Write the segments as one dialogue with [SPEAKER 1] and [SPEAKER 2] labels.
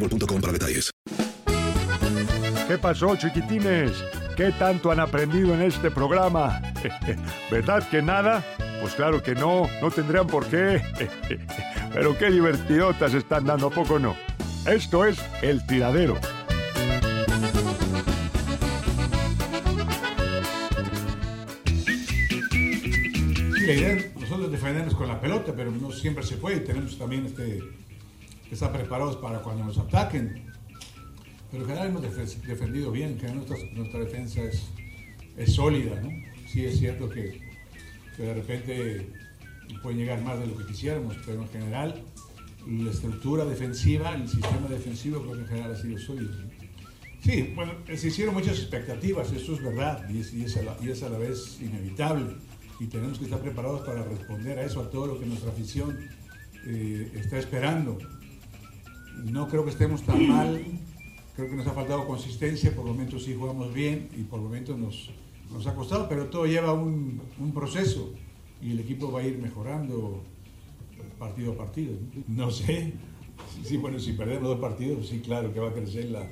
[SPEAKER 1] boostmobile.com para detalles.
[SPEAKER 2] ¿Qué pasó, chiquitines? ¿Qué tanto han aprendido en este programa? ¿Verdad que nada? Pues claro que no, no tendrían por qué. Pero qué divertidotas están dando, ¿a poco no? Esto es El Tiradero.
[SPEAKER 3] Nosotros defendernos con la pelota, pero no siempre se puede. Tenemos también este, que estar preparados para cuando nos ataquen. Pero en general hemos defe- defendido bien, en general nuestra, defensa es, es sólida, ¿no? Sí es cierto que, de repente pueden llegar más de lo que quisiéramos, pero en general la estructura defensiva, el sistema defensivo creo que en general ha sido sólido. Sí, bueno, se hicieron muchas expectativas, eso es verdad, y es, y es a, la, y es a la vez inevitable. Y tenemos que estar preparados para responder a eso, a todo lo que nuestra afición eh, está esperando. No creo que estemos tan mal, creo que nos ha faltado consistencia, por momentos sí jugamos bien y por momentos nos, nos ha costado, pero todo lleva un, un proceso y el equipo va a ir mejorando partido a partido. No, sé, sí, bueno, si perdemos dos partidos, sí, claro que va a crecer la,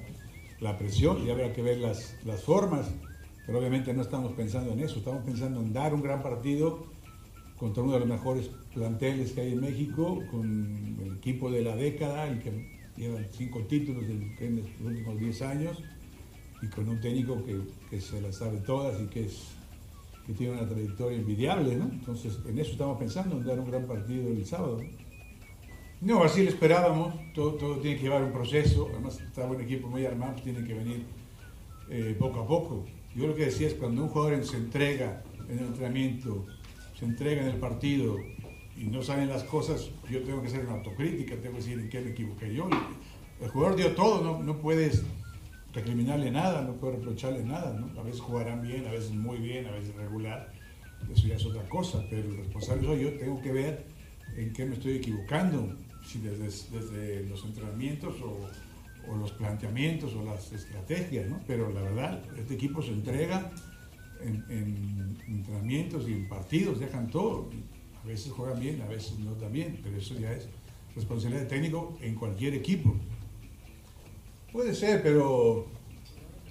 [SPEAKER 3] la presión y habrá que ver las, las formas, pero obviamente no estamos pensando en eso, estamos pensando en dar un gran partido contra uno de los mejores planteles que hay en México, con el equipo de la década, el que lleva cinco títulos en los últimos 10 años, y con un técnico que, se las sabe todas y que, es, que tiene una trayectoria envidiable. Entonces, en eso estamos pensando, en dar un gran partido el sábado. No, así lo esperábamos, todo, todo tiene que llevar un proceso, además está un equipo muy armado, tiene que venir eh, poco a poco. Yo lo que decía es cuando un jugador se entrega en el entrenamiento, se entrega en el partido y no salen las cosas, yo tengo que hacer una autocrítica, tengo que decir en qué me equivoqué yo. El jugador dio todo, no, no puedes recriminarle nada, no puedes reprocharle nada, ¿no? A veces jugarán bien, a veces muy bien, a veces regular, eso ya es otra cosa, pero el responsable soy yo, tengo que ver en qué me estoy equivocando, si desde, desde los entrenamientos o, o los planteamientos o las estrategias, ¿no? Pero la verdad, este equipo se entrega en, en entrenamientos y en partidos, dejan todo. A veces juegan bien, a veces no tan bien, pero eso ya es responsabilidad del técnico en cualquier equipo. Puede ser, pero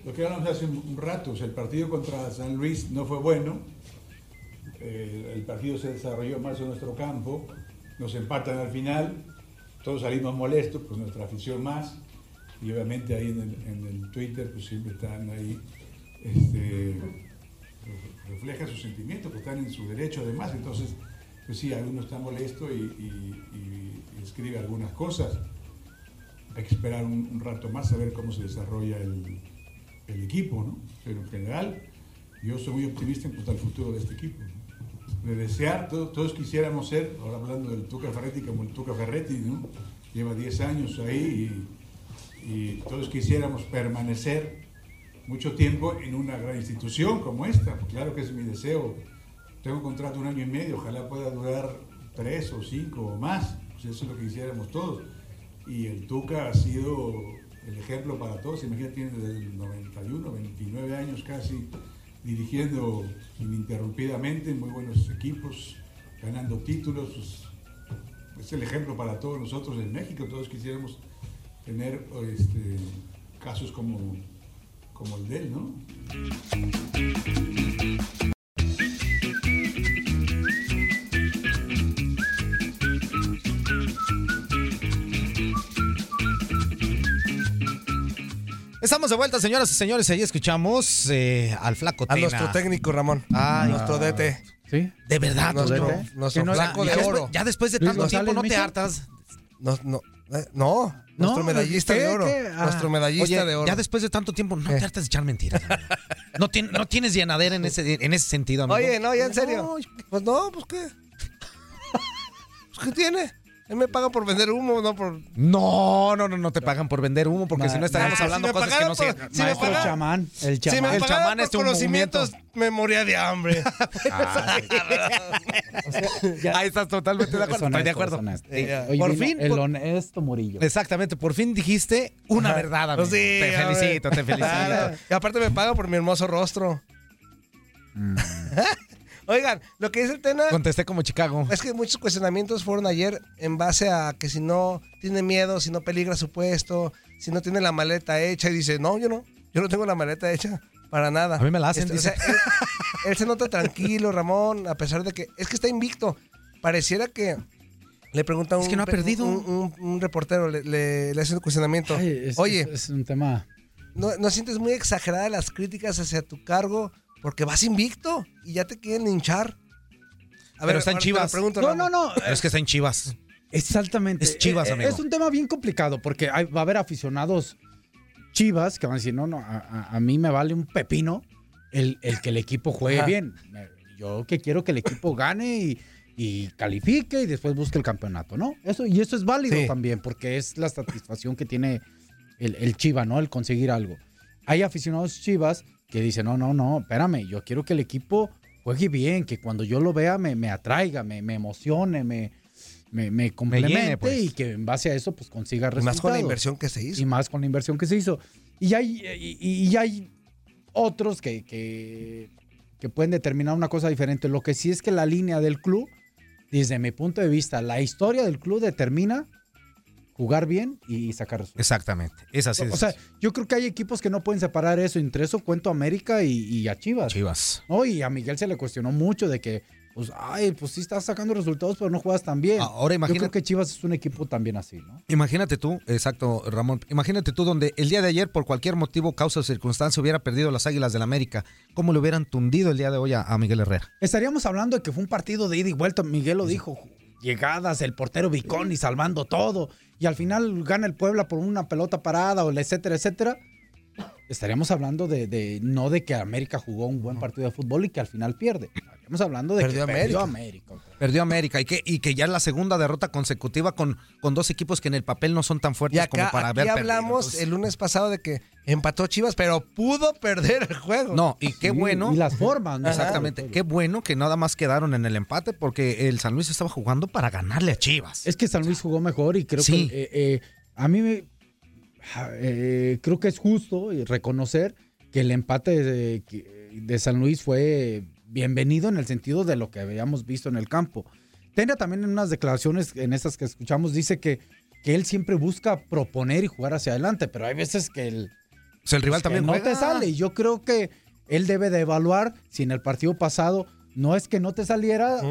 [SPEAKER 3] lo que hablamos hace un rato, o el partido contra San Luis no fue bueno, eh, el partido se desarrolló más en nuestro campo, nos empatan al final, todos salimos molestos, pues nuestra afición más, y obviamente ahí en el, Twitter pues siempre están ahí, este, reflejan sus sentimientos, que están en su derecho además, entonces, pues sí, alguno está molesto y, y- y- escribe algunas cosas, hay que esperar un, un rato más a ver cómo se desarrolla el, el equipo, ¿no? Pero en general, yo soy muy optimista en cuanto al futuro de este equipo. ¿no? De desear, todo- todos quisiéramos ser, ahora hablando del Tuca Ferretti como el Tuca Ferretti, ¿no? Lleva 10 años ahí y, y todos quisiéramos permanecer mucho tiempo en una gran institución como esta. Claro que es mi deseo. Tengo un contrato de un año y medio, ojalá pueda durar tres o cinco o más. Pues eso es lo que quisiéramos todos. Y el Tuca ha sido el ejemplo para todos. Imagínate, tiene desde el 91, 29 años casi dirigiendo ininterrumpidamente muy buenos equipos, ganando títulos. Es el ejemplo para todos nosotros en México. Todos quisiéramos tener este, casos como el de él, ¿no?
[SPEAKER 4] Estamos de vuelta, señoras y señores. Ahí escuchamos eh, al flaco
[SPEAKER 5] A
[SPEAKER 4] Tena.
[SPEAKER 5] nuestro técnico, Ramón.
[SPEAKER 4] Ay,
[SPEAKER 5] nuestro DT.
[SPEAKER 6] ¿Sí?
[SPEAKER 4] De verdad,
[SPEAKER 5] Nuestro, nuestro
[SPEAKER 6] no-
[SPEAKER 5] flaco
[SPEAKER 4] Ya
[SPEAKER 5] de oro.
[SPEAKER 4] ya después de tanto tiempo no te hartas.
[SPEAKER 5] No, no, eh, no, nuestro medallista
[SPEAKER 6] ¿qué?
[SPEAKER 5] de oro.
[SPEAKER 6] ¿Qué? Ah.
[SPEAKER 5] Nuestro medallista
[SPEAKER 4] Oye,
[SPEAKER 5] de oro.
[SPEAKER 4] ya después de tanto tiempo no
[SPEAKER 5] ¿Qué?
[SPEAKER 4] te hartas de echar mentiras. No, tien- no tienes llenadera en ese, en ese sentido, amigo.
[SPEAKER 5] Oye, no, ya en serio.
[SPEAKER 4] No,
[SPEAKER 5] Pues no, pues qué. Pues qué tiene. Él me paga por vender humo, no por.
[SPEAKER 4] No, no, no, no te pagan por vender humo porque si no estaríamos
[SPEAKER 5] Nah,
[SPEAKER 4] hablando
[SPEAKER 5] si
[SPEAKER 4] cosas que no
[SPEAKER 5] pagaran
[SPEAKER 4] se...
[SPEAKER 5] por- si me
[SPEAKER 6] Maestro
[SPEAKER 5] paga-
[SPEAKER 6] chamán, el
[SPEAKER 5] Si
[SPEAKER 6] chamán.
[SPEAKER 5] me
[SPEAKER 4] El chamán
[SPEAKER 5] por
[SPEAKER 4] es
[SPEAKER 5] conocimientos, me moría de hambre.
[SPEAKER 6] O sea, ya-
[SPEAKER 4] Ahí estás totalmente de acuerdo. Estoy de acuerdo. Por fin,
[SPEAKER 6] El
[SPEAKER 4] por-
[SPEAKER 6] honesto Murillo.
[SPEAKER 4] Exactamente, por fin dijiste una
[SPEAKER 5] Ajá.
[SPEAKER 4] verdad, amigo.
[SPEAKER 5] Pues sí,
[SPEAKER 4] te
[SPEAKER 5] a ver.
[SPEAKER 4] felicito, te felicito.
[SPEAKER 5] Y aparte me paga por mi hermoso rostro.
[SPEAKER 6] Mm.
[SPEAKER 5] Oigan, lo que dice el Tena
[SPEAKER 4] Contesté como Chicago.
[SPEAKER 5] es que muchos cuestionamientos fueron ayer en base a que si no tiene miedo, si no peligra su puesto, si no tiene la maleta hecha y dice, no, yo no, yo no tengo la maleta hecha para nada.
[SPEAKER 4] A mí me la hacen,
[SPEAKER 5] Este, o sea, él, él se nota tranquilo, Ramón, a pesar de que es que está invicto. Pareciera que le pregunta a un,
[SPEAKER 4] Es que no ha perdido.
[SPEAKER 5] un, un- un reportero, le, le- le hace un cuestionamiento.
[SPEAKER 6] Ay, es-
[SPEAKER 5] Oye,
[SPEAKER 6] es, es un tema.
[SPEAKER 5] ¿no, ¿no sientes muy exageradas las críticas hacia tu cargo porque vas invicto y ya te quieren hinchar? A
[SPEAKER 4] Pero está en Chivas.
[SPEAKER 5] pregunto,
[SPEAKER 6] No, no, no.
[SPEAKER 4] Pero es que está en Chivas.
[SPEAKER 6] Exactamente.
[SPEAKER 4] Es Chivas,
[SPEAKER 6] Eh,
[SPEAKER 4] amigo.
[SPEAKER 6] Es un tema bien complicado porque hay- va a haber aficionados Chivas que van a decir, no, no, a, mí me vale un pepino el, el que el equipo juegue
[SPEAKER 5] Ajá.
[SPEAKER 6] bien. Yo que quiero que el equipo gane y, y califique y después busque el campeonato, ¿no? Eso, y eso es válido
[SPEAKER 5] Sí.
[SPEAKER 6] también porque es la satisfacción que tiene el, el Chiva, ¿no? El conseguir algo. Hay aficionados Chivas que dicen, no, no, no, espérame, yo quiero que el equipo juegue bien, que cuando yo lo vea me, me atraiga, me, me emocione, me, me, me complemente
[SPEAKER 4] pues.
[SPEAKER 6] y que en base a eso pues consiga
[SPEAKER 5] Y
[SPEAKER 6] resultados.
[SPEAKER 5] más con la inversión que se hizo.
[SPEAKER 6] Y más con la inversión que se hizo. Y hay, y, y- y hay otros que, que, que pueden determinar una cosa diferente. Lo que sí es que la línea del club, desde mi punto de vista, la historia del club determina jugar bien y sacar resultados.
[SPEAKER 4] Exactamente. Es así. de
[SPEAKER 6] O sea, yo creo que hay equipos que no pueden separar eso. Entre eso cuento a América y, y a Chivas.
[SPEAKER 4] Chivas.
[SPEAKER 6] ¿no? Y a Miguel se le cuestionó mucho de que, pues, ay, pues sí estás sacando resultados, pero no juegas tan bien.
[SPEAKER 4] Ahora
[SPEAKER 6] Yo
[SPEAKER 4] imagínate-
[SPEAKER 6] creo que Chivas es un equipo también así, ¿no?
[SPEAKER 4] Imagínate tú, exacto, Ramón. Imagínate tú donde el día de ayer, por cualquier motivo, causa o circunstancia, hubiera perdido las Águilas del América. ¿Cómo le hubieran tundido el día de hoy a, a Miguel Herrera?
[SPEAKER 6] Estaríamos hablando de que fue un partido de ida y vuelta. Miguel lo dijo. Llegadas, el portero Vicón y salvando todo. Y al final gana el Puebla por una pelota parada, o etcétera, etcétera. Estaríamos hablando de, de- no de que América jugó un buen partido de fútbol y que al final pierde. Estaríamos hablando de
[SPEAKER 5] Perdió
[SPEAKER 6] que
[SPEAKER 5] América.
[SPEAKER 6] perdió América.
[SPEAKER 4] Perdió América y que, y que ya es la segunda derrota consecutiva con, con dos equipos que en el papel no son tan
[SPEAKER 5] Y
[SPEAKER 4] fuertes
[SPEAKER 5] acá
[SPEAKER 4] como para
[SPEAKER 5] aquí
[SPEAKER 4] haber
[SPEAKER 5] hablamos el lunes pasado de que empató Chivas, pero pudo perder el juego.
[SPEAKER 4] No, y qué
[SPEAKER 6] Sí,
[SPEAKER 4] bueno.
[SPEAKER 6] Y las formas, ¿no?
[SPEAKER 4] Exactamente. Qué bueno que nada más quedaron en el empate porque el San Luis estaba jugando para ganarle a Chivas.
[SPEAKER 6] Es que San Luis jugó mejor y creo
[SPEAKER 4] Sí.
[SPEAKER 6] que eh, eh, a mí me, eh, creo que es justo reconocer que el empate de, de San Luis fue bienvenido en el sentido de lo que habíamos visto en el campo. Tena también en unas declaraciones, en estas que escuchamos, dice que, que él siempre busca proponer y jugar hacia adelante, pero hay veces que el,
[SPEAKER 4] O sea, el rival
[SPEAKER 6] que
[SPEAKER 4] también
[SPEAKER 6] no te sale. Y yo creo que él debe de evaluar si en el partido pasado no es que no te saliera,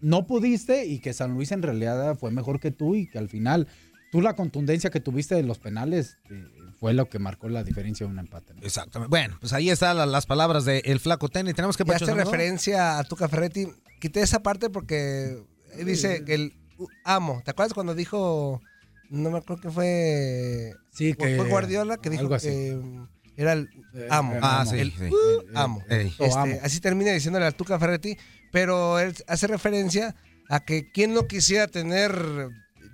[SPEAKER 6] no pudiste y que San Luis en realidad fue mejor que tú y que al final tú la contundencia que tuviste de los penales eh, fue lo que marcó la diferencia de un empate. ¿no?
[SPEAKER 4] Exactamente. Bueno, pues ahí están la- las palabras del flaco Tena y tenemos que
[SPEAKER 5] Y hace
[SPEAKER 4] Pacho, ¿no?
[SPEAKER 5] referencia a Tuca Ferretti. Quité esa parte porque él dice que el uh, amo. ¿Te acuerdas cuando dijo no me acuerdo que fue.
[SPEAKER 6] Sí,
[SPEAKER 5] fue-
[SPEAKER 6] que-
[SPEAKER 5] Fue Guardiola que dijo
[SPEAKER 6] algo así.
[SPEAKER 5] que mm, era el
[SPEAKER 6] Eh,
[SPEAKER 5] amo.
[SPEAKER 4] Ah,
[SPEAKER 6] amo.
[SPEAKER 4] sí,
[SPEAKER 5] El
[SPEAKER 4] sí.
[SPEAKER 5] uh, amo.
[SPEAKER 4] Ey.
[SPEAKER 5] Este,
[SPEAKER 6] O amo.
[SPEAKER 5] Así termina diciéndole al Tuca Ferretti, pero él hace referencia a que quien no quisiera tener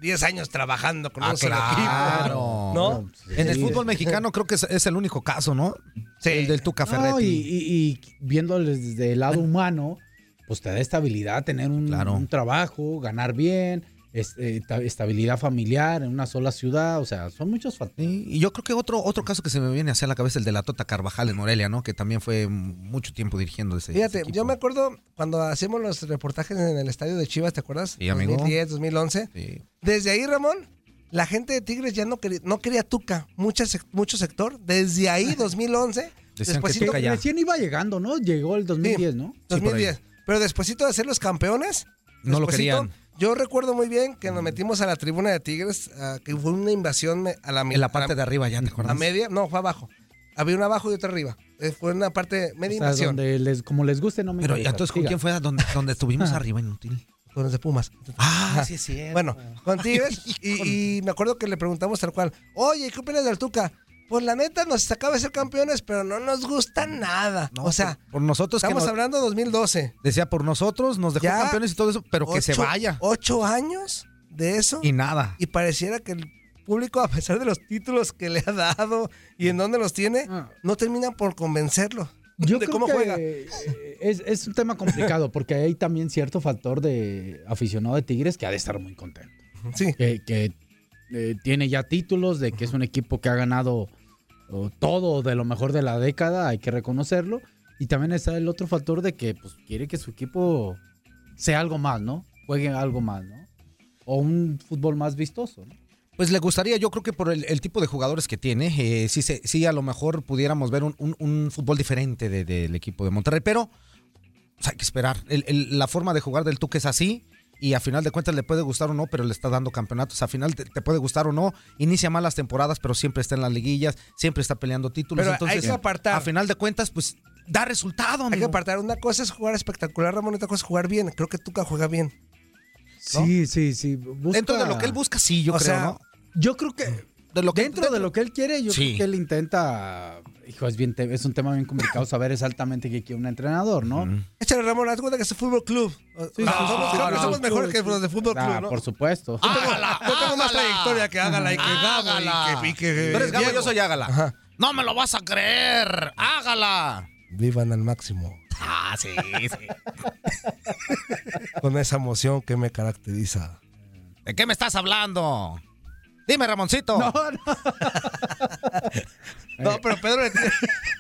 [SPEAKER 5] 10 años trabajando con
[SPEAKER 4] Ah,
[SPEAKER 5] solo
[SPEAKER 4] claro.
[SPEAKER 5] equipo. ¿No?
[SPEAKER 4] En el fútbol mexicano creo que es, es el único caso, ¿no?
[SPEAKER 5] Sí.
[SPEAKER 4] El del Tuca
[SPEAKER 6] No,
[SPEAKER 4] Ferretti.
[SPEAKER 6] y, y- y viéndolo desde el lado humano, pues te da estabilidad tener un,
[SPEAKER 4] Claro.
[SPEAKER 6] un trabajo, ganar bien, estabilidad familiar en una sola ciudad, o sea, son muchos factores.
[SPEAKER 4] Sí, y yo creo que otro, otro caso que se me viene hacia la cabeza es el de la Tota Carvajal en Morelia, ¿no? Que también fue mucho tiempo dirigiendo ese.
[SPEAKER 5] Fíjate,
[SPEAKER 4] ese
[SPEAKER 5] yo me acuerdo cuando hacíamos los reportajes en el estadio de Chivas, ¿te acuerdas?
[SPEAKER 4] Sí, amigo.
[SPEAKER 5] 2010, 2011.
[SPEAKER 4] Sí.
[SPEAKER 5] Desde ahí, Ramón, la gente de Tigres ya no quería, no quería Tuca, mucho, mucho sector. Desde ahí, 2011,
[SPEAKER 4] Decían
[SPEAKER 5] despuésito,
[SPEAKER 4] Tuca ya.
[SPEAKER 6] Recién iba llegando, ¿no? Llegó el 2010, ¿no?
[SPEAKER 5] 2010. Pero despuésito de ser los campeones,
[SPEAKER 4] No lo querían.
[SPEAKER 5] Yo recuerdo muy bien que nos metimos a la tribuna de Tigres, ah, que fue una invasión a la
[SPEAKER 4] En la parte
[SPEAKER 5] a
[SPEAKER 4] de arriba ya, ¿te acuerdas?
[SPEAKER 5] a media, no, fue abajo. Había una abajo y otra arriba. Eh, fue una parte media
[SPEAKER 6] O sea,
[SPEAKER 5] invasión
[SPEAKER 6] donde les, como les guste, no me
[SPEAKER 4] Pero
[SPEAKER 6] interesa.
[SPEAKER 4] entonces, ¿con quién fue donde, donde estuvimos arriba, inútil?
[SPEAKER 5] con los de Pumas.
[SPEAKER 4] Ah,
[SPEAKER 5] Ajá.
[SPEAKER 4] sí es cierto.
[SPEAKER 5] Bueno, con Tigres, y, y me acuerdo que le preguntamos tal cual, oye, ¿qué opinas del Tuca? Pues la neta nos acaba de ser campeones, pero no nos gusta nada.
[SPEAKER 4] No,
[SPEAKER 5] o sea,
[SPEAKER 4] por, por nosotros que
[SPEAKER 5] estamos
[SPEAKER 4] nos-
[SPEAKER 5] hablando de 2012.
[SPEAKER 4] decía por nosotros, nos dejó
[SPEAKER 5] Ya
[SPEAKER 4] campeones y todo eso, pero que se vaya.
[SPEAKER 5] Ocho años de eso.
[SPEAKER 4] Y nada.
[SPEAKER 5] Y pareciera que el público, a pesar de los títulos que le ha dado y en dónde los tiene,
[SPEAKER 6] Ah.
[SPEAKER 5] no termina por convencerlo
[SPEAKER 6] Yo
[SPEAKER 5] de
[SPEAKER 6] creo
[SPEAKER 5] cómo
[SPEAKER 6] que
[SPEAKER 5] juega.
[SPEAKER 6] eh, es, es un tema complicado porque hay también cierto factor de aficionado de Tigres que ha de estar muy contento.
[SPEAKER 5] Sí.
[SPEAKER 6] Que, que, eh, tiene ya títulos, de que es un equipo que ha ganado todo de lo mejor de la década, hay que reconocerlo. Y también está el otro factor de que pues, quiere que su equipo sea algo más, ¿no? Juegue algo más, ¿no? O un fútbol más vistoso, ¿no?
[SPEAKER 4] Pues le gustaría, yo creo que por el, tipo de jugadores que tiene, eh, sí, sí, a lo mejor pudiéramos ver un, un- fútbol diferente de- del equipo de Monterrey, pero pues, hay que esperar. La forma de jugar del Tuque es así y a final de cuentas le puede gustar o no, pero le está dando campeonatos. A final te, te puede gustar o no, inicia malas temporadas, pero siempre está en las liguillas, siempre está peleando títulos.
[SPEAKER 5] Pero hay
[SPEAKER 4] entonces,
[SPEAKER 5] que apartar.
[SPEAKER 4] a final de cuentas, pues da resultado,
[SPEAKER 5] Hay que
[SPEAKER 4] amigo.
[SPEAKER 5] apartar. Una cosa es jugar espectacular, Ramón, otra cosa es jugar bien. Creo que Tuca juega bien.
[SPEAKER 6] Sí, sí, sí. Busca-
[SPEAKER 4] Dentro de lo que él busca, sí, yo
[SPEAKER 5] O
[SPEAKER 4] creo,
[SPEAKER 5] sea,
[SPEAKER 4] ¿no?
[SPEAKER 6] Yo creo que
[SPEAKER 4] De lo que-
[SPEAKER 6] dentro de lo que él quiere, yo
[SPEAKER 4] Sí.
[SPEAKER 6] creo que él intenta. Hijo, es bien, es un tema bien complicado saber exactamente qué quiere un entrenador, ¿no?
[SPEAKER 5] Échale, Ramón, haz cuenta que es fútbol club.
[SPEAKER 6] Sí,
[SPEAKER 5] somos, mejores que los de fútbol club,
[SPEAKER 6] Ah,
[SPEAKER 5] ¿no?
[SPEAKER 6] por supuesto.
[SPEAKER 5] Yo tengo, yo tengo más trayectoria que hágala y que Gabo y que, y que
[SPEAKER 4] Tú eres Gabo,
[SPEAKER 5] Diego.
[SPEAKER 4] yo soy Ágala.
[SPEAKER 5] Ajá.
[SPEAKER 4] No me lo vas a creer. Hágala.
[SPEAKER 5] Vivan al máximo.
[SPEAKER 4] Ah, sí, sí.
[SPEAKER 5] Con esa emoción que me caracteriza.
[SPEAKER 4] ¿De qué me estás hablando? Dime, Ramoncito.
[SPEAKER 6] No, no.
[SPEAKER 5] No, pero Pedro le tira,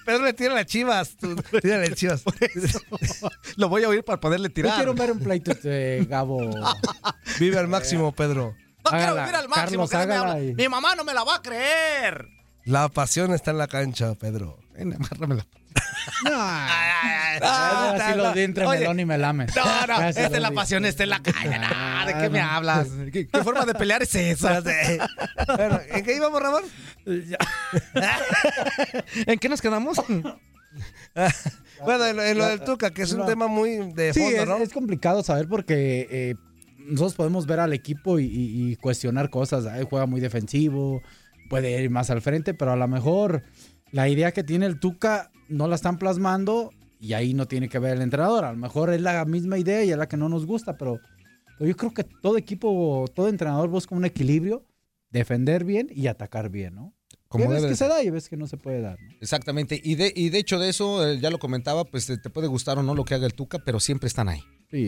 [SPEAKER 5] Pedro le tira las chivas. Tú, tírale las chivas.
[SPEAKER 4] Lo voy a oír para poderle
[SPEAKER 6] Yo
[SPEAKER 4] tirar.
[SPEAKER 6] quiero ver un pleito de Gabo.
[SPEAKER 5] Vive al máximo, Pedro.
[SPEAKER 4] No quiero vivir al máximo.
[SPEAKER 6] Carlos,
[SPEAKER 4] que me Mi mamá no me la va a creer.
[SPEAKER 5] La pasión está en la cancha, Pedro.
[SPEAKER 4] Ven, amárramela.
[SPEAKER 6] No. Así lo di entre melón y melame.
[SPEAKER 4] No, no, esta es la pasión, esta es la caña. nah, ¿De qué me hablas? ¿Qué, forma de pelear es esa?
[SPEAKER 5] Bueno, ¿en qué íbamos, Ramón?
[SPEAKER 4] ¿En qué nos quedamos?
[SPEAKER 5] Bueno, en lo, del Tuca, que es un
[SPEAKER 6] No.
[SPEAKER 5] tema muy de
[SPEAKER 6] Sí,
[SPEAKER 5] fondo,
[SPEAKER 6] es,
[SPEAKER 5] ¿no?
[SPEAKER 6] es complicado saber porque eh, nosotros podemos ver al equipo y, y- y cuestionar cosas. Ay, juega muy defensivo, puede ir más al frente, pero a lo mejor la idea que tiene el Tuca no la están plasmando y ahí no tiene que ver el entrenador. A lo mejor es la misma idea y es la que no nos gusta, pero, yo creo que todo equipo, todo entrenador busca un equilibrio, defender bien y atacar bien, ¿no?
[SPEAKER 4] Como debe
[SPEAKER 6] que se da y veces que no se puede dar. ¿no?
[SPEAKER 4] Exactamente. Y de, y de hecho de eso, eh, ya lo comentaba, pues te puede gustar o no lo que haga el Tuca, pero siempre están ahí.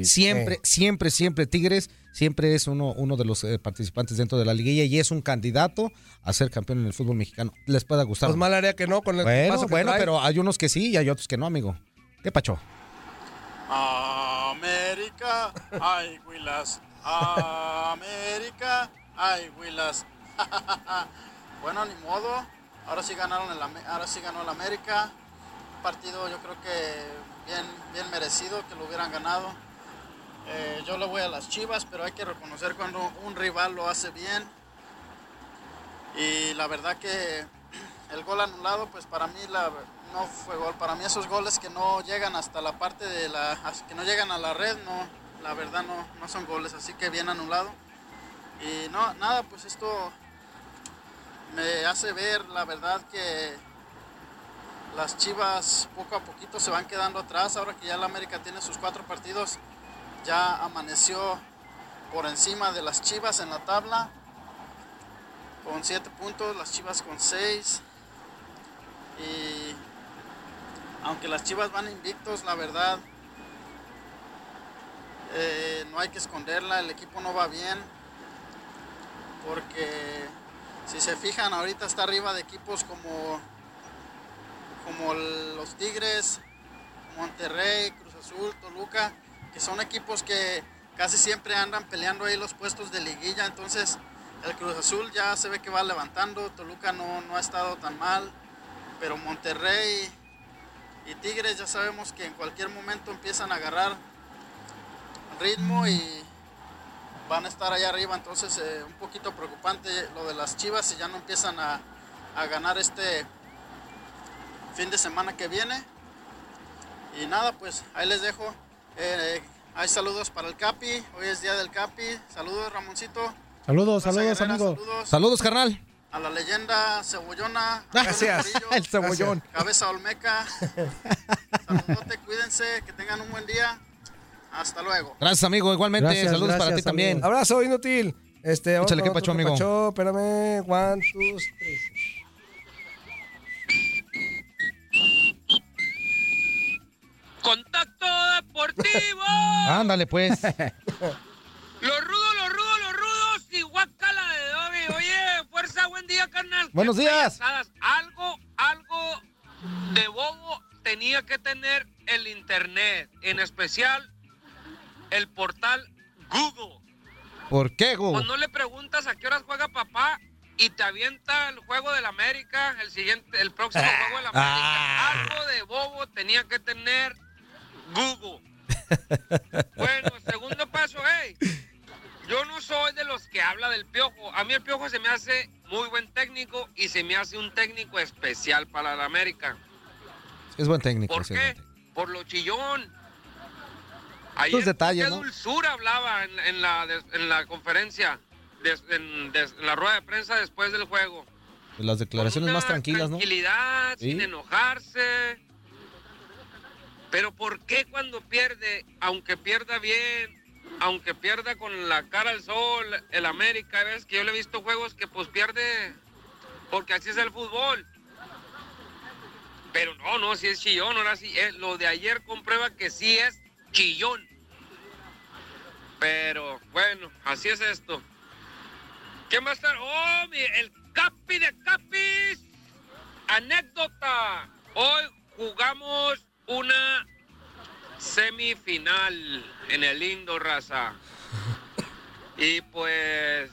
[SPEAKER 4] Siempre, siempre, siempre. Tigres siempre es uno, uno de los eh, participantes dentro de la liguilla y es un candidato a ser campeón en el fútbol mexicano. Les pueda gustar.
[SPEAKER 5] Pues mal área que no, con el
[SPEAKER 4] bueno,
[SPEAKER 5] paso que
[SPEAKER 4] bueno,
[SPEAKER 5] trae.
[SPEAKER 4] pero hay unos que sí y hay otros que no, amigo. ¿Qué pacho?
[SPEAKER 7] América, ay, Huilas. América, ay, Huilas. bueno, ni modo. Ahora sí ganaron el, ahora sí ganó el América. Un partido yo creo que bien, bien merecido que lo hubieran ganado. Eh, yo le voy a las Chivas, pero hay que reconocer cuando un rival lo hace bien. Y la verdad que el gol anulado, pues para mí la, no fue gol. Para mí esos goles que no llegan hasta la parte de la, que no llegan a la red, no, la verdad no, no son goles. Así que bien anulado. Y no, nada, pues esto me hace ver la verdad que las Chivas poco a poquito se van quedando atrás. Ahora que ya la América tiene sus cuatro partidos, ya amaneció por encima de las Chivas en la tabla. Con siete puntos, las Chivas con seis. Y aunque las Chivas van invictos, la verdad, eh, no hay que esconderla, el equipo no va bien, porque si se fijan, ahorita está arriba de equipos como, como los Tigres, Monterrey, Cruz Azul, Toluca, que son equipos que casi siempre andan peleando ahí los puestos de liguilla, entonces el Cruz Azul ya se ve que va levantando, Toluca no, no ha estado tan mal, pero Monterrey y Tigres ya sabemos que en cualquier momento empiezan a agarrar ritmo y van a estar allá arriba, entonces eh, un poquito preocupante lo de las Chivas si ya no empiezan a, a ganar este fin de semana que viene. Y nada, pues ahí les dejo. Eh, hay saludos para el Capi, hoy es día del Capi. Saludos Ramoncito.
[SPEAKER 6] Saludos, saludos, amigo.
[SPEAKER 7] Saludos.
[SPEAKER 4] Saludos, carnal.
[SPEAKER 7] A la leyenda cebollona.
[SPEAKER 6] Gracias. El cebollón.
[SPEAKER 7] Cabeza Olmeca. Saludote, cuídense, que tengan un buen día. Hasta luego.
[SPEAKER 4] Gracias, amigo. Igualmente,
[SPEAKER 5] Gracias,
[SPEAKER 4] saludos para ti también.
[SPEAKER 5] Abrazo, inútil. Este,
[SPEAKER 4] Échale,
[SPEAKER 5] otro,
[SPEAKER 4] ¿qué pacho,
[SPEAKER 5] otro,
[SPEAKER 4] amigo?
[SPEAKER 5] pacho, espérame. One, two, three.
[SPEAKER 8] Deportivo.
[SPEAKER 4] Ándale, pues.
[SPEAKER 8] Los rudos, los rudos, los rudos y guacala de Dobby. Oye, fuerza, buen día, carnal. Qué
[SPEAKER 4] Buenos días.
[SPEAKER 8] payasadas. Algo, algo de bobo tenía que tener el internet, en especial el portal Google.
[SPEAKER 4] ¿Por qué, Go?
[SPEAKER 8] Cuando le preguntas a qué horas juega papá y te avienta el juego del América, el siguiente, el próximo juego del América. Algo de bobo tenía que tener Google. Bueno, segundo paso, hey. Yo no soy de los que habla del piojo. A mí el piojo se me hace muy buen técnico y se me hace un técnico especial para la América.
[SPEAKER 4] Es buen técnico.
[SPEAKER 8] ¿Por
[SPEAKER 4] sí,
[SPEAKER 8] qué? Por lo chillón. Ayer
[SPEAKER 4] Tus detalles,
[SPEAKER 8] qué
[SPEAKER 4] ¿no?
[SPEAKER 8] dulzura hablaba en, en la, en la conferencia, des- en, des- en la rueda de prensa después del juego.
[SPEAKER 4] Las declaraciones más tranquilas, ¿no?
[SPEAKER 8] Tranquilidad,
[SPEAKER 4] Sí.
[SPEAKER 8] sin enojarse. Pero ¿por qué cuando pierde, aunque pierda bien, aunque pierda con la cara al sol, el América, ves que yo le he visto juegos que pues pierde porque así es el fútbol. Pero no, no, si es chillón, ahora sí, eh, lo de ayer comprueba que sí es chillón. Pero bueno, así es esto. ¿Quién va a estar? ¡Oh, el Capi de Capis! Anécdota. Hoy jugamos una semifinal en el lindo raza. Y pues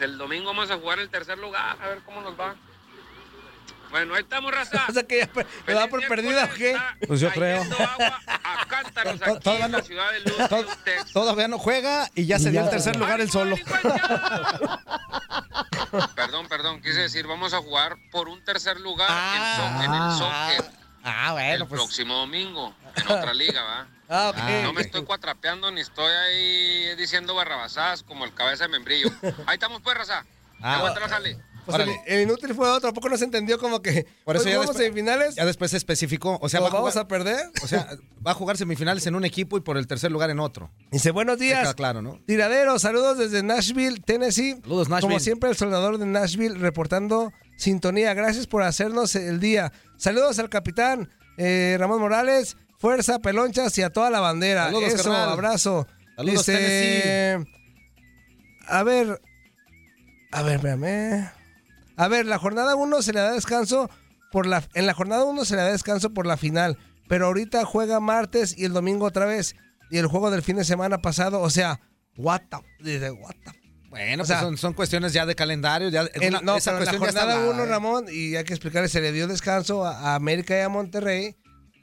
[SPEAKER 8] el domingo vamos a jugar el tercer lugar, a ver cómo nos va. Bueno, ahí estamos, raza.
[SPEAKER 5] O sea que ya da por perdida o qué?
[SPEAKER 4] Pues yo creo.
[SPEAKER 8] A cántaros
[SPEAKER 4] To-
[SPEAKER 8] aquí
[SPEAKER 4] todavía
[SPEAKER 8] en la ciudad de Luz,
[SPEAKER 4] to- Todavía no juega y ya se dio el tercer lugar el solo.
[SPEAKER 8] Perdón, perdón, quise decir, vamos a jugar por un tercer lugar en, so- en el soccer.
[SPEAKER 4] Ah, bueno,
[SPEAKER 8] el
[SPEAKER 4] pues.
[SPEAKER 8] próximo domingo, en otra liga, ¿va?
[SPEAKER 5] Ah, ok.
[SPEAKER 8] No me estoy cuatrapeando ni estoy ahí diciendo barrabasadas como el cabeza de membrillo. Ahí estamos, pues, raza.
[SPEAKER 4] Ah.
[SPEAKER 8] Aguanta, jale.
[SPEAKER 5] Pues el, el inútil fue otro, ¿a poco no se entendió como que
[SPEAKER 4] Por eso
[SPEAKER 5] hoy
[SPEAKER 4] ya
[SPEAKER 5] jugamos
[SPEAKER 4] después,
[SPEAKER 5] semifinales?
[SPEAKER 4] ya después se especificó. O sea,
[SPEAKER 5] ¿Lo
[SPEAKER 4] va a
[SPEAKER 5] vamos
[SPEAKER 4] jugar-
[SPEAKER 5] a perder?
[SPEAKER 4] O sea, va a jugar semifinales en un equipo y por el tercer lugar en otro.
[SPEAKER 5] Dice, buenos días.
[SPEAKER 4] claro, ¿no?
[SPEAKER 5] Tiradero, saludos desde Nashville, Tennessee.
[SPEAKER 4] Saludos, Nashville.
[SPEAKER 5] Como siempre, el soldador de Nashville reportando sintonía. Gracias por hacernos el día. Saludos al capitán eh, Ramón Morales. Fuerza, pelonchas y a toda la bandera.
[SPEAKER 4] Saludos,
[SPEAKER 5] Eso,
[SPEAKER 4] carnal.
[SPEAKER 5] abrazo.
[SPEAKER 4] Saludos,
[SPEAKER 5] Dice, A ver. A ver, espérame. A ver, la jornada 1 se le da descanso por la. En la jornada 1 se le da descanso por la final. Pero ahorita juega martes y el domingo otra vez. Y el juego del fin de semana pasado, o sea, what the, dice, what the-
[SPEAKER 4] Bueno,
[SPEAKER 5] O sea,
[SPEAKER 4] pues son, son cuestiones ya de calendario. Ya,
[SPEAKER 5] en- no,
[SPEAKER 4] esa
[SPEAKER 5] pero en la
[SPEAKER 4] cuestión ya está
[SPEAKER 5] jornada
[SPEAKER 4] hablada,
[SPEAKER 5] 1,
[SPEAKER 4] ¿eh?
[SPEAKER 5] Ramón, y hay que explicarle, se le dio descanso a, a América y a Monterrey,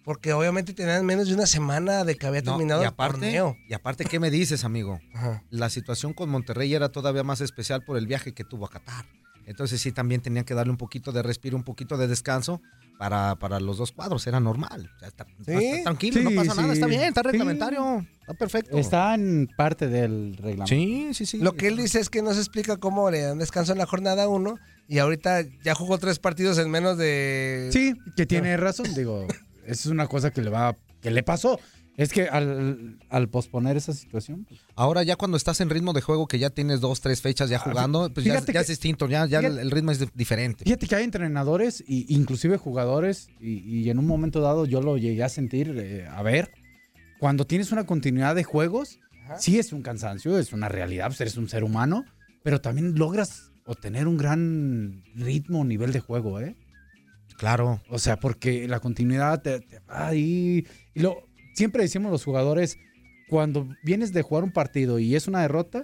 [SPEAKER 5] porque obviamente tenían menos de una semana de que había
[SPEAKER 4] No,
[SPEAKER 5] terminado el torneo.
[SPEAKER 4] y aparte, ¿qué me dices, amigo?
[SPEAKER 5] Ajá.
[SPEAKER 4] La situación con Monterrey era todavía más especial por el viaje que tuvo a Qatar. Entonces sí, también tenían que darle un poquito de respiro, un poquito de descanso para, para los dos cuadros. Era normal. O sea, está, está tranquilo, no
[SPEAKER 6] Sí,
[SPEAKER 4] pasa nada. Está bien, está
[SPEAKER 6] Sí.
[SPEAKER 4] reglamentario. Está perfecto.
[SPEAKER 6] Está en parte del reglamento.
[SPEAKER 4] Sí, sí, sí.
[SPEAKER 5] Lo que él dice es que no se explica cómo le dan descanso en la jornada 1 y ahorita ya jugó tres partidos en menos de...
[SPEAKER 6] Sí, que tiene razón. Digo, es una cosa que le va, que le pasó. Es que al, al posponer esa situación, pues,
[SPEAKER 4] Ahora ya cuando estás en ritmo de juego, que ya tienes dos, tres fechas ya jugando, pues ya,
[SPEAKER 6] fíjate
[SPEAKER 4] ya
[SPEAKER 6] que-
[SPEAKER 4] es distinto, ya, ya el,
[SPEAKER 6] fíjate-
[SPEAKER 4] el ritmo es diferente.
[SPEAKER 6] Fíjate que hay entrenadores, y inclusive jugadores, y, y en un momento dado yo lo llegué a sentir, eh, a ver, cuando tienes una continuidad de juegos, sí es un cansancio, es una realidad, pues eres un ser humano, pero también logras obtener un gran ritmo, nivel de juego, ¿eh?
[SPEAKER 4] Claro.
[SPEAKER 6] O sea, porque la continuidad te, te va ahí. Y lo, siempre decimos los jugadores, cuando vienes de jugar un partido y es una derrota,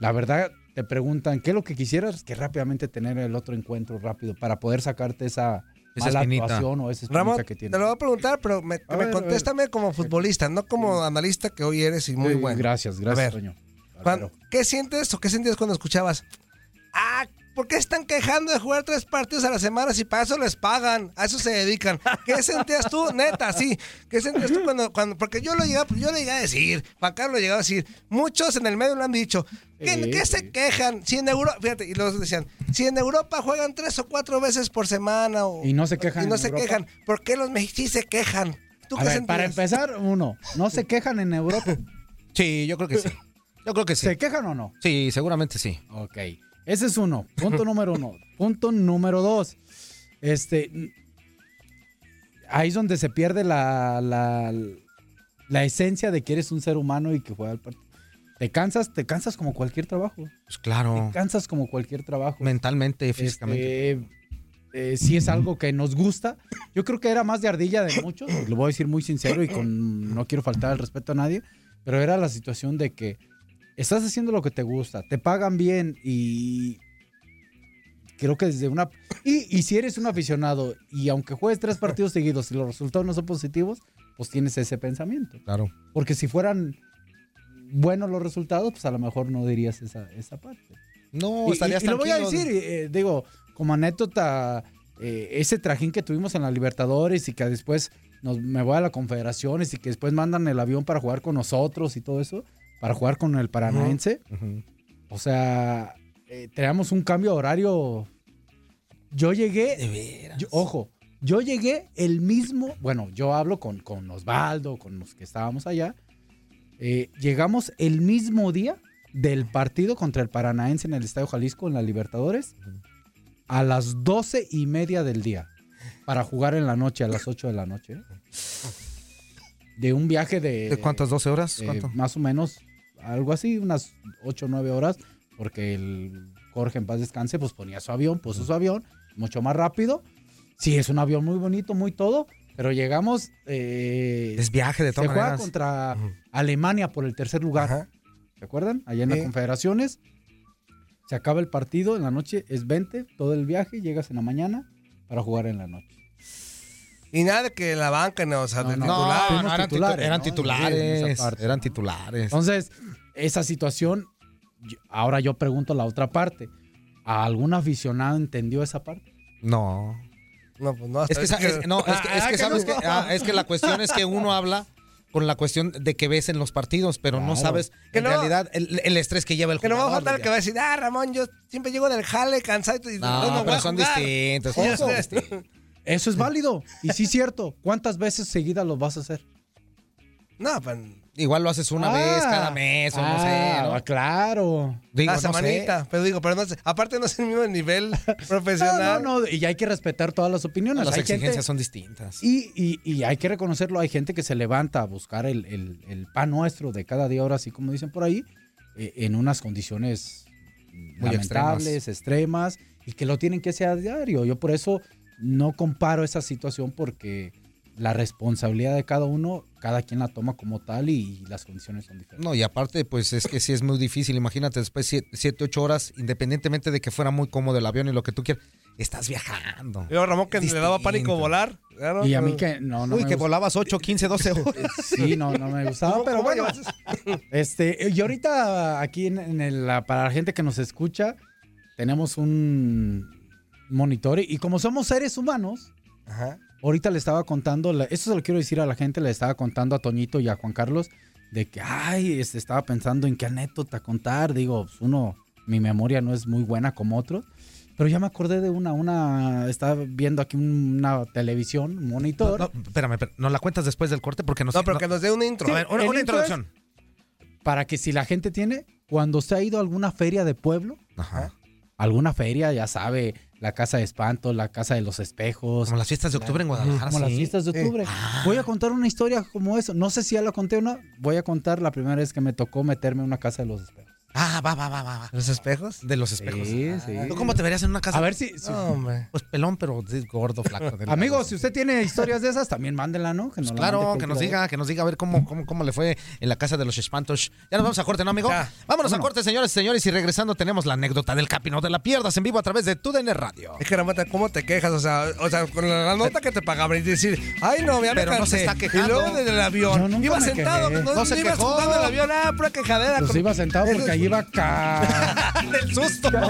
[SPEAKER 6] la verdad te preguntan qué es lo que quisieras, que rápidamente tener el otro encuentro rápido para poder sacarte esa,
[SPEAKER 4] Esa
[SPEAKER 6] mala actuación o esa
[SPEAKER 5] Ramón,
[SPEAKER 6] que
[SPEAKER 5] te
[SPEAKER 6] tienes.
[SPEAKER 5] lo voy a preguntar, pero me,
[SPEAKER 6] A
[SPEAKER 5] me
[SPEAKER 6] ver,
[SPEAKER 5] contéstame como futbolista, no como analista que hoy eres y muy
[SPEAKER 6] Eh,
[SPEAKER 5] bueno.
[SPEAKER 6] Gracias, gracias,
[SPEAKER 5] A ver,
[SPEAKER 6] Toño.
[SPEAKER 5] ¿Qué sientes o qué sentías cuando escuchabas? Ah, ¿por qué están quejando de jugar tres partidos a la semana si para eso les pagan? A eso se dedican. ¿Qué sentías tú, neta, sí? ¿Qué sentías tú cuando, cuando porque yo lo llegué, a- yo le llegué a decir, Juan Carlos lo llegaba a decir, muchos en el medio lo han dicho, ¿qué,
[SPEAKER 6] Sí,
[SPEAKER 5] qué se quejan? Si en Europa, fíjate, y luego decían, si en Europa juegan tres o cuatro veces por semana o,
[SPEAKER 6] Y no se quejan
[SPEAKER 5] y no
[SPEAKER 6] en
[SPEAKER 5] se
[SPEAKER 6] Europa.
[SPEAKER 5] quejan, ¿por qué los mexicanos sí se quejan? ¿Tú
[SPEAKER 6] A
[SPEAKER 5] qué
[SPEAKER 6] ver, para empezar, uno, no se quejan en Europa.
[SPEAKER 4] Sí, yo creo que sí. Yo creo que sí.
[SPEAKER 6] ¿Se quejan o no?
[SPEAKER 4] Sí, seguramente sí.
[SPEAKER 6] Ok. Ese es uno. Punto número uno. Punto número dos. Este. Ahí es donde se pierde la, la, la esencia de que eres un ser humano y que juega al partido. Te cansas, te cansas como cualquier trabajo.
[SPEAKER 4] Pues claro.
[SPEAKER 6] Te cansas como cualquier trabajo.
[SPEAKER 4] Mentalmente, físicamente.
[SPEAKER 6] Este, eh, sí es algo que nos gusta. Yo creo que era más de ardilla de muchos, lo voy a decir muy sincero y con no quiero faltar al respeto a nadie, pero era la situación de que estás haciendo lo que te gusta, te pagan bien y creo que desde una y, y si eres un aficionado y aunque juegues tres partidos seguidos y los resultados no son positivos, pues tienes ese pensamiento.
[SPEAKER 4] Claro.
[SPEAKER 6] Porque si fueran buenos los resultados, pues a lo mejor no dirías esa, esa parte.
[SPEAKER 4] No,
[SPEAKER 6] Y-
[SPEAKER 4] estarías
[SPEAKER 6] y, y lo voy a decir, eh, digo, como anécdota, eh, ese trajín que tuvimos en la Libertadores y que después nos, me voy a la Confederaciones y que después mandan el avión para jugar con nosotros y todo eso, para jugar con el Paranaense. O sea, eh, teníamos un cambio de horario. Yo llegué. yo- ojo, yo llegué el mismo. Bueno, yo hablo con, con Osvaldo, con los que estábamos allá. eh, llegamos el mismo día del partido contra el Paranaense en el Estadio Jalisco en la Libertadores a las doce y media del día para jugar en la noche, a las 8 de la noche. De un viaje de.
[SPEAKER 4] ¿De cuántas? ¿12 horas?
[SPEAKER 6] eh, más o menos, algo así, unas 8 o 9 horas, porque el Jorge en paz descanse, pues ponía su avión, puso su avión, mucho más rápido. Sí, es un avión muy bonito, muy todo, pero llegamos... eh,
[SPEAKER 4] Es viaje de todas
[SPEAKER 6] Se juega contra Alemania por el tercer lugar. ¿Se acuerdan? Allá en
[SPEAKER 5] Sí.
[SPEAKER 6] las confederaciones. Se acaba el partido en la noche, es 20, todo el viaje, llegas en la mañana para jugar en la noche.
[SPEAKER 5] Y nada de que la banca, no, o sea, de
[SPEAKER 6] no,
[SPEAKER 5] titular.
[SPEAKER 6] fuimos
[SPEAKER 4] no, eran
[SPEAKER 6] titulares,
[SPEAKER 4] titu- eran
[SPEAKER 6] ¿no?
[SPEAKER 4] titulares.
[SPEAKER 6] Parte.
[SPEAKER 4] eran titulares.
[SPEAKER 6] Entonces, esa situación, yo- ahora yo pregunto la otra parte. ¿A algún aficionado entendió esa parte?
[SPEAKER 4] No.
[SPEAKER 5] No, pues no.
[SPEAKER 4] Es que, es- no, es que, es
[SPEAKER 6] Ah,
[SPEAKER 4] que
[SPEAKER 6] que
[SPEAKER 4] sabes
[SPEAKER 6] no.
[SPEAKER 4] que ah, es que la cuestión es que uno habla con la cuestión de que ves en los partidos, pero no
[SPEAKER 6] Claro.
[SPEAKER 4] sabes
[SPEAKER 5] Que
[SPEAKER 4] en
[SPEAKER 5] no-
[SPEAKER 4] realidad el, el estrés que lleva el
[SPEAKER 5] Que no va a
[SPEAKER 4] jugador.
[SPEAKER 5] faltar el que va a decir, ah, Ramón, yo siempre llego del jale cansado y
[SPEAKER 4] No,
[SPEAKER 5] no, no voy
[SPEAKER 4] pero
[SPEAKER 5] a
[SPEAKER 4] son
[SPEAKER 5] jugar".
[SPEAKER 4] distintos. Son distintos.
[SPEAKER 6] Eso es válido. Y sí es cierto. ¿Cuántas veces seguidas lo vas a hacer?
[SPEAKER 5] No, pues.
[SPEAKER 4] Igual lo haces una
[SPEAKER 6] Ah.
[SPEAKER 4] vez cada mes o no sé.
[SPEAKER 6] Ah,
[SPEAKER 4] ¿no?
[SPEAKER 6] claro.
[SPEAKER 4] Digo,
[SPEAKER 5] la
[SPEAKER 4] no sé.
[SPEAKER 5] Pero digo, pero no sé. Aparte, no es el mismo nivel profesional.
[SPEAKER 6] No, no, no. Y hay que respetar todas las opiniones.
[SPEAKER 4] Las
[SPEAKER 6] Hay
[SPEAKER 4] exigencias
[SPEAKER 6] gente-
[SPEAKER 4] son distintas.
[SPEAKER 6] Y, y- y hay que reconocerlo, hay gente que se levanta a buscar el, el- el pan nuestro de cada día, ahora así como dicen por ahí, eh, en unas condiciones
[SPEAKER 4] Muy
[SPEAKER 6] lamentables, extremas. y que lo tienen que hacer a diario. Yo por eso no comparo esa situación porque la responsabilidad de cada uno, cada quien la toma como tal y, las condiciones son diferentes.
[SPEAKER 4] No, y aparte, pues es que sí es muy difícil. Imagínate, después siete, siete, ocho horas, independientemente de que fuera muy cómodo el avión y lo que tú quieras, estás viajando.
[SPEAKER 5] Y luego Ramón que le daba pánico volar. claro,
[SPEAKER 6] Y a mí que no, no
[SPEAKER 4] Uy,
[SPEAKER 6] me
[SPEAKER 4] que
[SPEAKER 6] gusta.
[SPEAKER 4] volabas 8, 15, 12 horas.
[SPEAKER 6] Sí, no, no me gustaba,
[SPEAKER 5] ¿Cómo-
[SPEAKER 6] pero
[SPEAKER 5] cómo
[SPEAKER 6] bueno. Este, y ahorita aquí en, en el- para la gente que nos escucha, tenemos un monitor y como somos seres humanos, ahorita le estaba contando, la- esto se lo quiero decir a la gente, le estaba contando a Toñito y a Juan Carlos de que, ay, este, estaba pensando en qué anécdota contar. Digo, pues, uno, mi memoria no es muy buena como otros. Pero ya me acordé de una, una, estaba viendo aquí un- una televisión, un monitor.
[SPEAKER 4] No, no, espérame, espérame, nos la cuentas después del corte porque nos
[SPEAKER 5] No, pero que nos dé una intro.
[SPEAKER 4] A ver, una, una introducción.
[SPEAKER 6] para que si la gente tiene, cuando se ha ido a alguna feria de pueblo, alguna feria, ya sabe, la casa de espanto, la casa de los espejos.
[SPEAKER 4] Como las fiestas de octubre en Guadalajara,
[SPEAKER 6] Como las fiestas de octubre. Voy a contar una historia como eso. No sé si ya la conté o no. Voy a contar la primera vez que me tocó meterme en una casa de los espejos.
[SPEAKER 4] Ah, va, va, va, va. va.
[SPEAKER 5] ¿Los espejos?
[SPEAKER 4] De los espejos.
[SPEAKER 6] Sí,
[SPEAKER 4] Ah.
[SPEAKER 6] sí.
[SPEAKER 4] ¿Tú cómo te verías en una casa?
[SPEAKER 6] A ver si- si-
[SPEAKER 5] No, hombre.
[SPEAKER 4] Pues pelón, pero gordo, flaco.
[SPEAKER 6] Amigos, si usted tiene historias de esas, también mándenla, ¿no? Que
[SPEAKER 4] Claro, que nos
[SPEAKER 6] privado.
[SPEAKER 4] diga, que nos diga a ver cómo, cómo, cómo le fue en la casa de los espantos. Ya nos vamos a corte, ¿no, amigo?
[SPEAKER 5] Ya.
[SPEAKER 4] Vámonos a corte, señores y señores, y regresando tenemos la anécdota del Capi. No te la pierdas en vivo a través de TUDN Radio.
[SPEAKER 5] Es que Ramata, ¿cómo te quejas? O sea, o sea, con la, la nota que te pagaban y decir, ay no, me
[SPEAKER 4] Pero no se está quejando.
[SPEAKER 5] Y luego desde el
[SPEAKER 6] Yo
[SPEAKER 5] avión.
[SPEAKER 6] nunca
[SPEAKER 5] Iba
[SPEAKER 6] me
[SPEAKER 5] sentado,
[SPEAKER 6] quejé.
[SPEAKER 5] no,
[SPEAKER 4] No se
[SPEAKER 5] ibas
[SPEAKER 4] quejó.
[SPEAKER 5] el avión, ah, pura quejadera.
[SPEAKER 6] Pues
[SPEAKER 5] con-
[SPEAKER 6] iba sentado porque iba acá.
[SPEAKER 4] Del susto.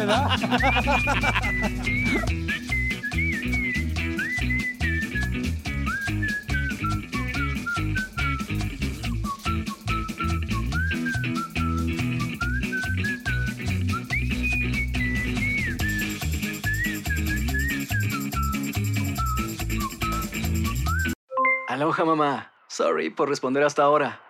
[SPEAKER 9] Aloha mamá. Sorry por responder hasta ahora.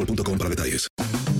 [SPEAKER 1] boostmobile.com para detalles.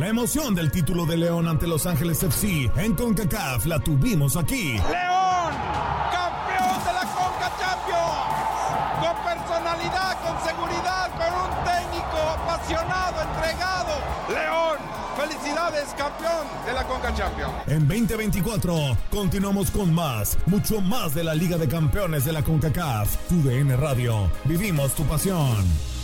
[SPEAKER 10] La emoción del título de León ante Los Ángeles FC en CONCACAF la tuvimos aquí.
[SPEAKER 11] León, campeón de la Conca Champions. Con personalidad, con seguridad, con un técnico apasionado, entregado. León, felicidades, campeón de la Conca Champions.
[SPEAKER 10] En 2024 continuamos con más, mucho más de la Liga de Campeones de la CONCACAF. Tu DN Radio, vivimos tu pasión.